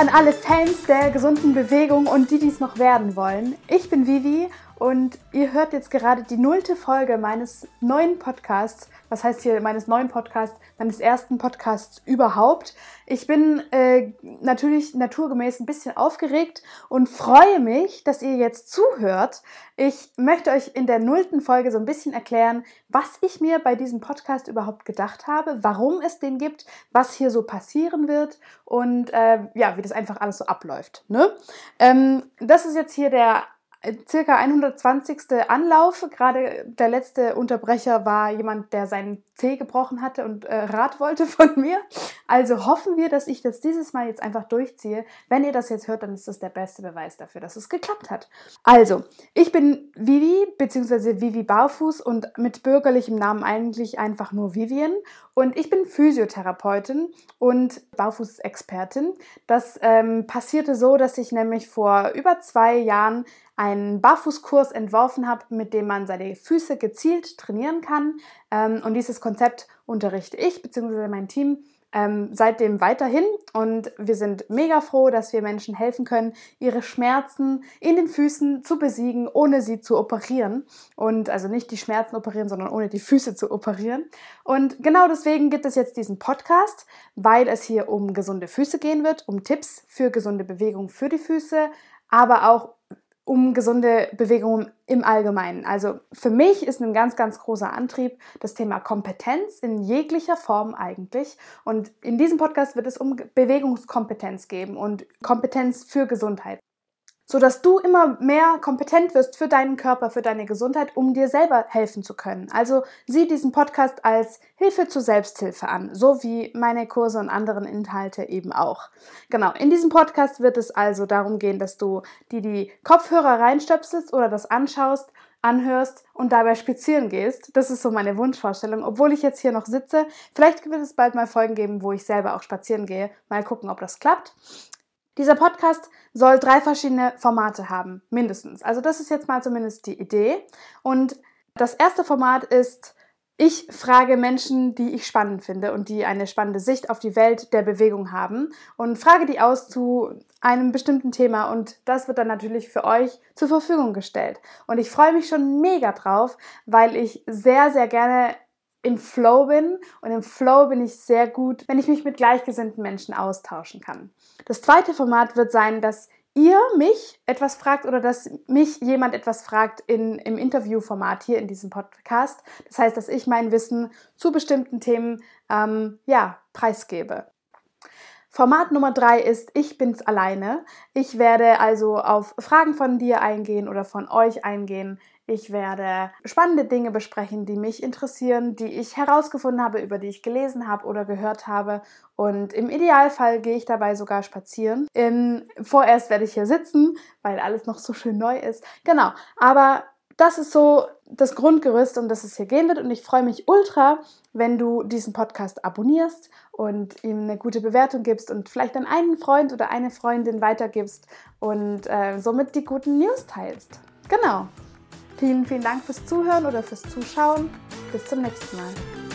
an alle Fans der gesunden Bewegung und die, die es noch werden wollen. Ich bin Vivi und ihr hört jetzt gerade die nullte Folge meines neuen Podcasts. Was heißt hier meines neuen Podcasts? Meines ersten Podcasts überhaupt. Ich bin äh, natürlich naturgemäß ein bisschen aufgeregt und freue mich, dass ihr jetzt zuhört. Ich möchte euch in der nullten Folge so ein bisschen erklären, was ich mir bei diesem Podcast überhaupt gedacht habe, warum es den gibt, was hier so passieren wird und äh, ja, wie das einfach alles so abläuft. Ne? Ähm, das ist jetzt hier der circa 120. Anlauf. Gerade der letzte Unterbrecher war jemand, der seinen Zeh gebrochen hatte und äh, Rat wollte von mir. Also hoffen wir, dass ich das dieses Mal jetzt einfach durchziehe. Wenn ihr das jetzt hört, dann ist das der beste Beweis dafür, dass es geklappt hat. Also, ich bin Vivi bzw. Vivi Barfuß und mit bürgerlichem Namen eigentlich einfach nur Vivian. Und ich bin Physiotherapeutin und Barfußexpertin. Das ähm, passierte so, dass ich nämlich vor über zwei Jahren einen Barfußkurs entworfen habe, mit dem man seine Füße gezielt trainieren kann. Ähm, und dieses Konzept unterrichte ich bzw. mein Team ähm, seitdem weiterhin und wir sind mega froh, dass wir Menschen helfen können, ihre Schmerzen in den Füßen zu besiegen, ohne sie zu operieren. Und also nicht die Schmerzen operieren, sondern ohne die Füße zu operieren. Und genau deswegen gibt es jetzt diesen Podcast, weil es hier um gesunde Füße gehen wird, um Tipps für gesunde Bewegung für die Füße, aber auch um gesunde Bewegungen im Allgemeinen. Also für mich ist ein ganz, ganz großer Antrieb das Thema Kompetenz in jeglicher Form eigentlich. Und in diesem Podcast wird es um Bewegungskompetenz geben und Kompetenz für Gesundheit sodass du immer mehr kompetent wirst für deinen Körper, für deine Gesundheit, um dir selber helfen zu können. Also sieh diesen Podcast als Hilfe zur Selbsthilfe an, so wie meine Kurse und anderen Inhalte eben auch. Genau, in diesem Podcast wird es also darum gehen, dass du dir die Kopfhörer reinstöpselst oder das anschaust anhörst und dabei spazieren gehst. Das ist so meine Wunschvorstellung, obwohl ich jetzt hier noch sitze. Vielleicht wird es bald mal Folgen geben, wo ich selber auch spazieren gehe. Mal gucken, ob das klappt. Dieser Podcast soll drei verschiedene Formate haben, mindestens. Also das ist jetzt mal zumindest die Idee. Und das erste Format ist, ich frage Menschen, die ich spannend finde und die eine spannende Sicht auf die Welt der Bewegung haben und frage die aus zu einem bestimmten Thema und das wird dann natürlich für euch zur Verfügung gestellt. Und ich freue mich schon mega drauf, weil ich sehr, sehr gerne im Flow bin und im Flow bin ich sehr gut, wenn ich mich mit gleichgesinnten Menschen austauschen kann. Das zweite Format wird sein, dass ihr mich etwas fragt oder dass mich jemand etwas fragt in, im Interviewformat hier in diesem Podcast. Das heißt, dass ich mein Wissen zu bestimmten Themen ähm, ja, preisgebe. Format Nummer drei ist Ich bin's alleine. Ich werde also auf Fragen von dir eingehen oder von euch eingehen. Ich werde spannende Dinge besprechen, die mich interessieren, die ich herausgefunden habe, über die ich gelesen habe oder gehört habe. Und im Idealfall gehe ich dabei sogar spazieren. Im, vorerst werde ich hier sitzen, weil alles noch so schön neu ist. Genau. Aber das ist so das Grundgerüst, um das es hier gehen wird. Und ich freue mich ultra, wenn du diesen Podcast abonnierst und ihm eine gute Bewertung gibst und vielleicht an einen Freund oder eine Freundin weitergibst und äh, somit die guten News teilst. Genau. Vielen, vielen Dank fürs Zuhören oder fürs Zuschauen. Bis zum nächsten Mal.